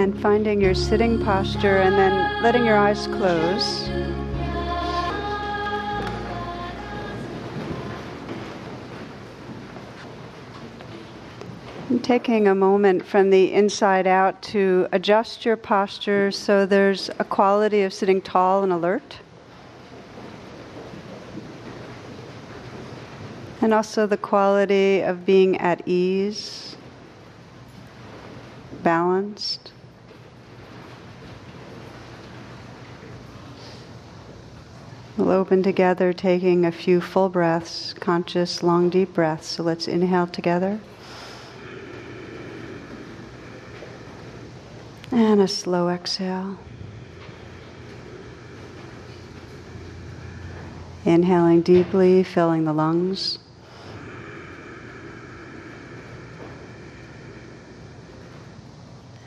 And finding your sitting posture and then letting your eyes close. And taking a moment from the inside out to adjust your posture so there's a quality of sitting tall and alert. And also the quality of being at ease, balanced. We'll open together, taking a few full breaths, conscious, long, deep breaths. So let's inhale together. And a slow exhale. Inhaling deeply, filling the lungs.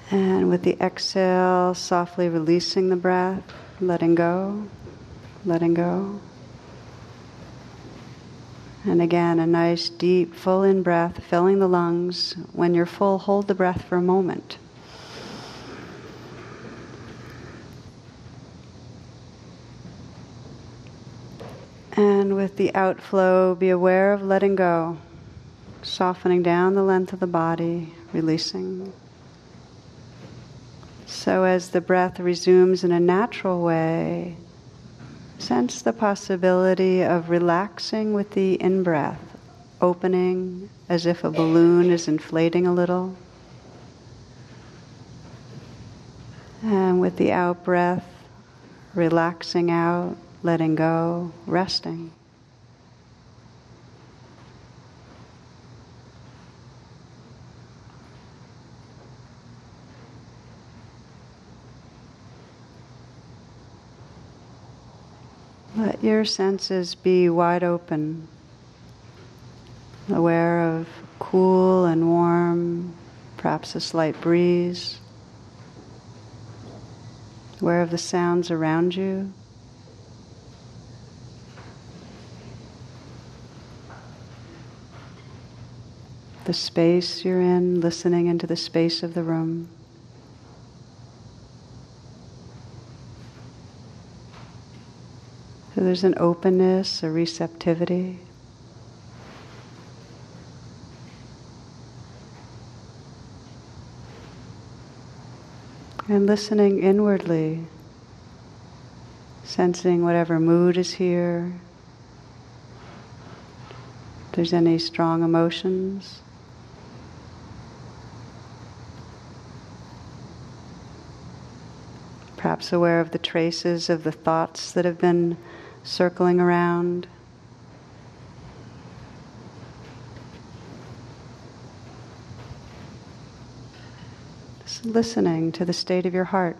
And with the exhale, softly releasing the breath, letting go, letting go. And again, a nice deep, full in breath, filling the lungs. When you're full, hold the breath for a moment. And with the outflow, be aware of letting go, softening down the length of the body, releasing. So, as the breath resumes in a natural way, sense the possibility of relaxing with the in breath, opening as if a balloon is inflating a little. And with the out breath, relaxing out, letting go, resting. Let your senses be wide open, aware of cool and warm, perhaps a slight breeze, aware of the sounds around you. The space you're in, listening into the space of the room. So there's an openness, a receptivity. And listening inwardly, sensing whatever mood is here, if there's any strong emotions. Perhaps aware of the traces of the thoughts that have been circling around. Listening to the state of your heart.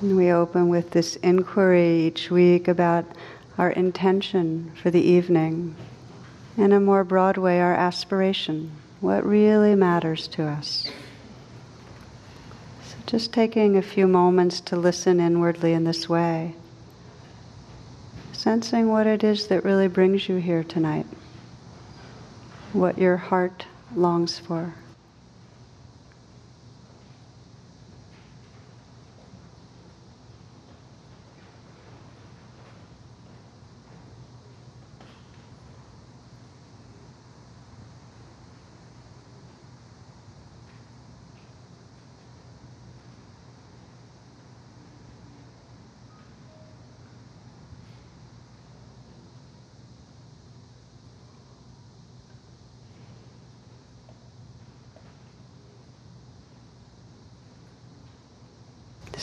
And we open with this inquiry each week about our intention for the evening, in a more broad way, our aspiration, what really matters to us. Just taking a few moments to listen inwardly in this way, sensing what it is that really brings you here tonight, what your heart longs for.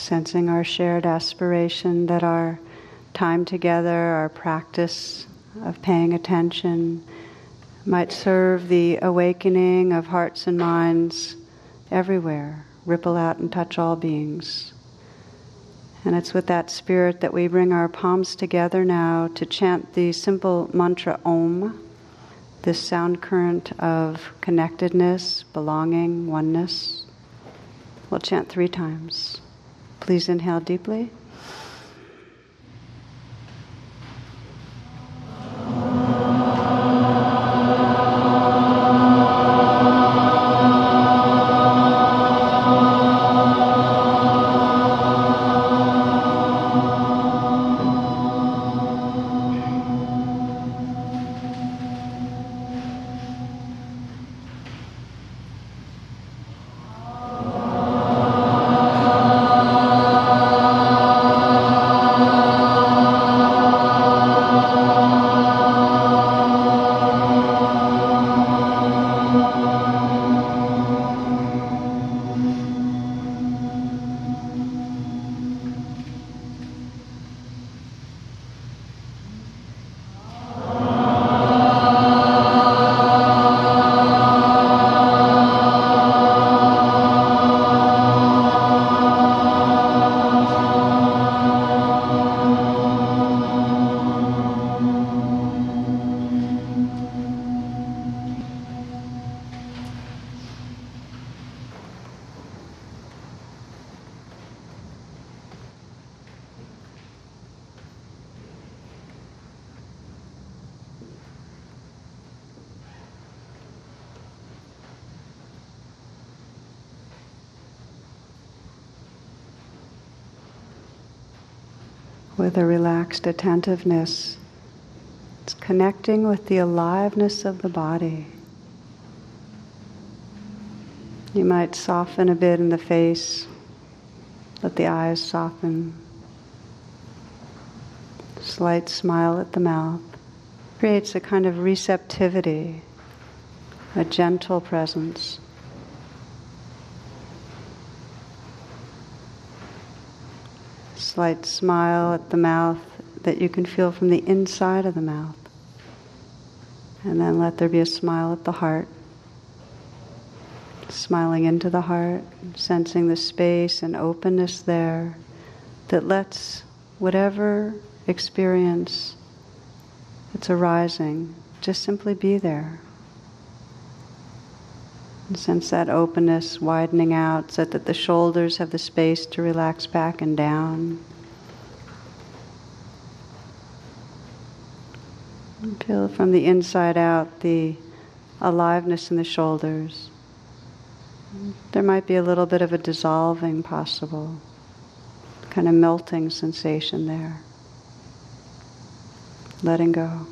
Sensing our shared aspiration that our time together, our practice of paying attention, might serve the awakening of hearts and minds everywhere, ripple out and touch all beings. And it's with that spirit that we bring our palms together now to chant the simple mantra Om, this sound current of connectedness, belonging, oneness. We'll chant three times. Please inhale deeply. With a relaxed attentiveness. It's connecting with the aliveness of the body. You might soften a bit in the face, let the eyes soften. Slight smile at the mouth creates a kind of receptivity, a gentle presence. Slight smile at the mouth that you can feel from the inside of the mouth. And then let there be a smile at the heart smiling into the heart, sensing the space and openness there that lets whatever experience that's arising just simply be there. Sense that openness widening out so that the shoulders have the space to relax back and down. And feel from the inside out the aliveness in the shoulders. There might be a little bit of a dissolving possible, kind of melting sensation there. Letting go.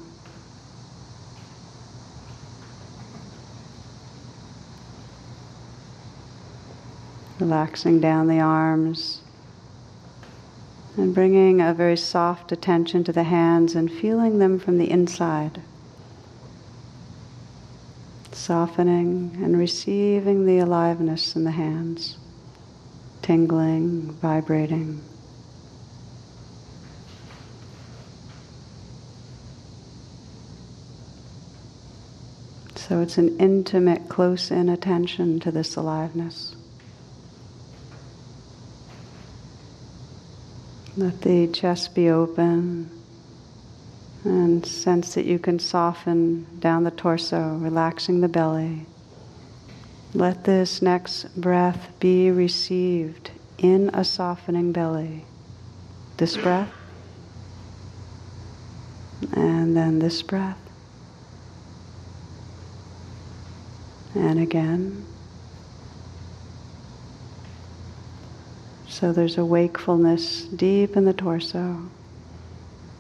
Relaxing down the arms and bringing a very soft attention to the hands and feeling them from the inside softening and receiving the aliveness in the hands, tingling, vibrating. So it's an intimate, close in attention to this aliveness. Let the chest be open and sense that you can soften down the torso, relaxing the belly. Let this next breath be received in a softening belly. This breath, and then this breath, and again. So there's a wakefulness deep in the torso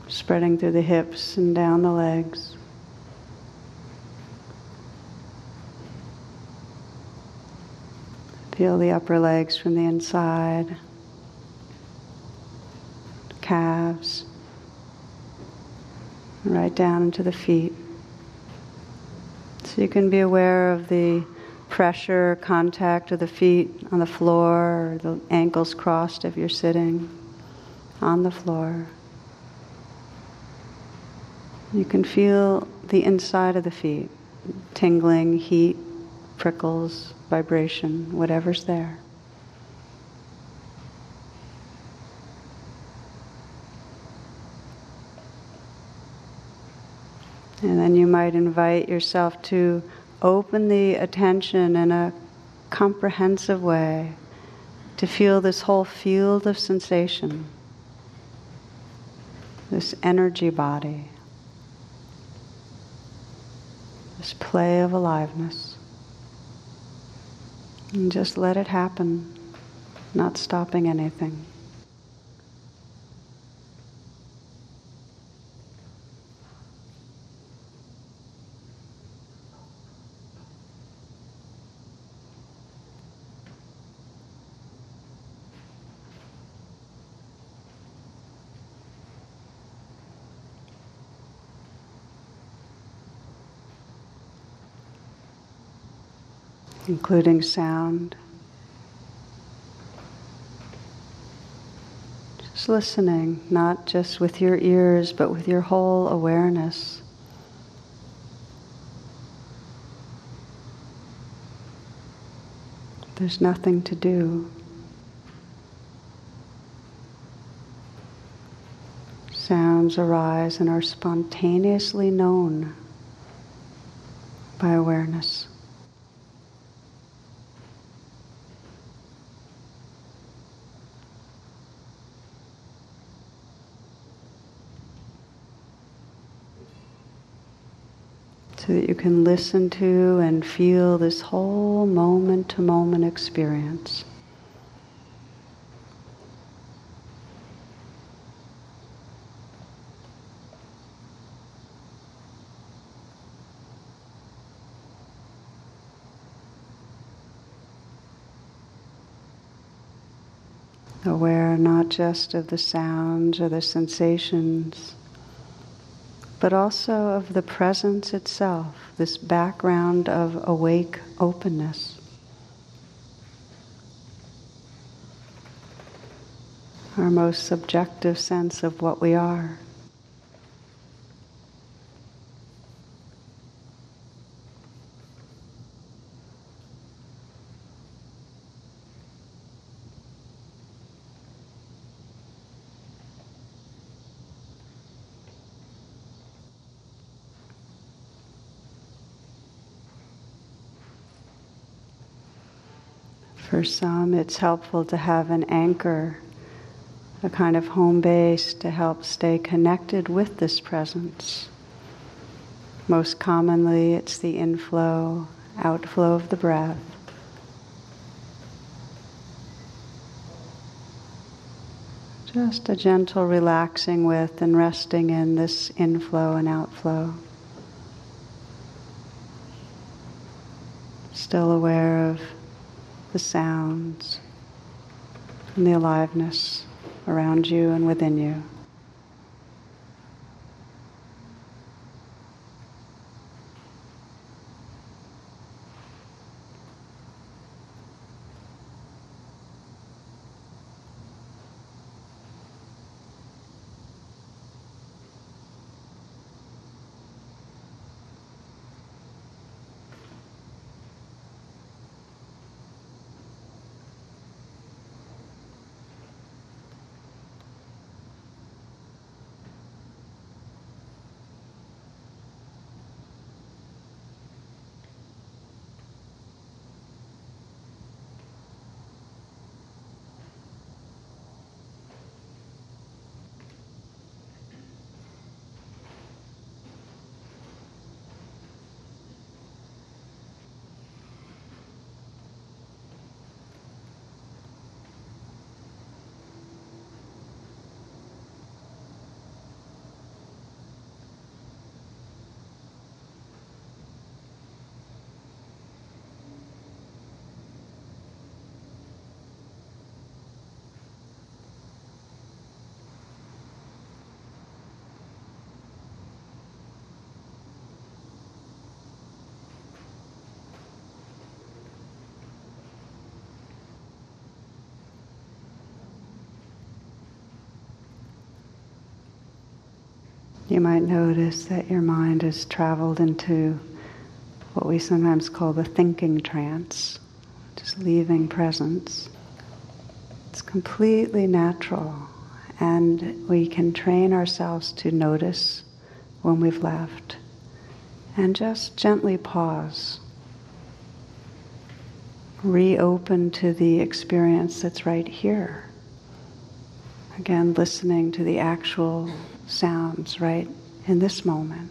spreading through the hips and down the legs. Feel the upper legs from the inside, calves, right down into the feet. So you can be aware of the pressure, contact of the feet on the floor, or the ankles crossed if you're sitting on the floor. You can feel the inside of the feet, tingling, heat, prickles, vibration, whatever's there. And then you might invite yourself to open the attention in a comprehensive way to feel this whole field of sensation, this energy body. this play of aliveness. And just let it happen, not stopping anything. Including sound. Just listening, not just with your ears, but with your whole awareness. There's nothing to do. Sounds arise and are spontaneously known by awareness. so that you can listen to and feel this whole moment to moment experience. Aware not just of the sounds or the sensations but also of the presence itself, this background of awake openness. Our most subjective sense of what we are. For some, it's helpful to have an anchor, a kind of home base to help stay connected with this presence. Most commonly, it's the inflow, outflow of the breath. Just a gentle relaxing with and resting in this inflow and outflow. Still aware of the sounds and the aliveness around you and within you. You might notice that your mind has traveled into what we sometimes call the thinking trance, just leaving presence. It's completely natural, and we can train ourselves to notice when we've left and just gently pause. Reopen to the experience that's right here. Again, listening to the actual sounds right in this moment.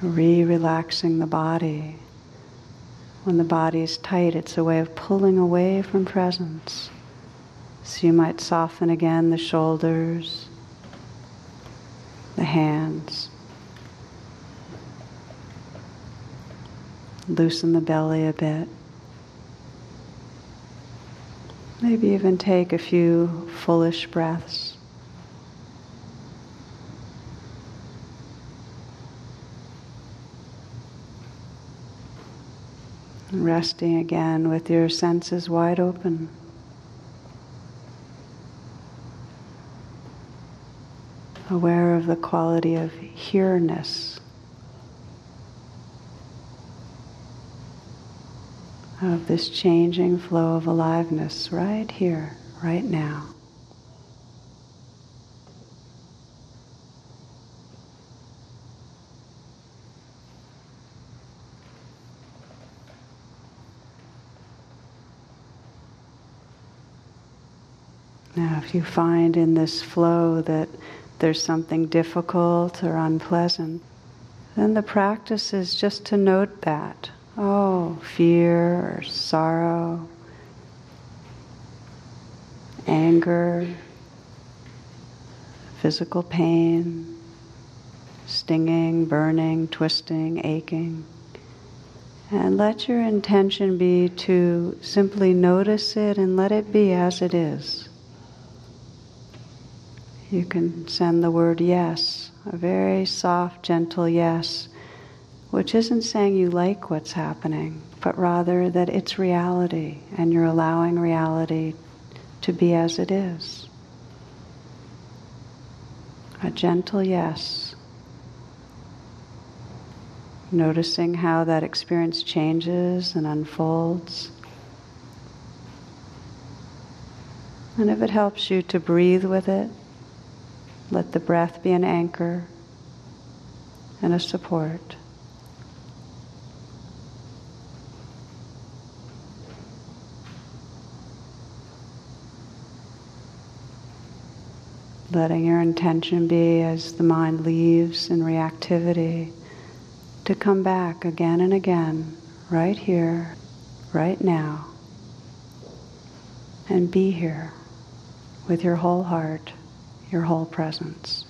Re relaxing the body. When the body is tight, it's a way of pulling away from presence. So you might soften again the shoulders, the hands, loosen the belly a bit. Maybe even take a few foolish breaths. Resting again with your senses wide open. Aware of the quality of here-ness. Of this changing flow of aliveness right here, right now. Now, if you find in this flow that there's something difficult or unpleasant, then the practice is just to note that. Oh, fear or sorrow, anger, physical pain, stinging, burning, twisting, aching. And let your intention be to simply notice it and let it be as it is. You can send the word yes, a very soft, gentle yes, which isn't saying you like what's happening, but rather that it's reality and you're allowing reality to be as it is. A gentle yes. Noticing how that experience changes and unfolds. And if it helps you to breathe with it, let the breath be an anchor and a support. Letting your intention be as the mind leaves in reactivity to come back again and again, right here, right now, and be here with your whole heart, your whole presence.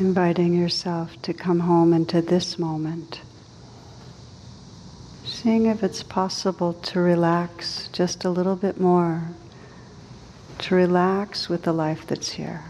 Inviting yourself to come home into this moment. Seeing if it's possible to relax just a little bit more, to relax with the life that's here.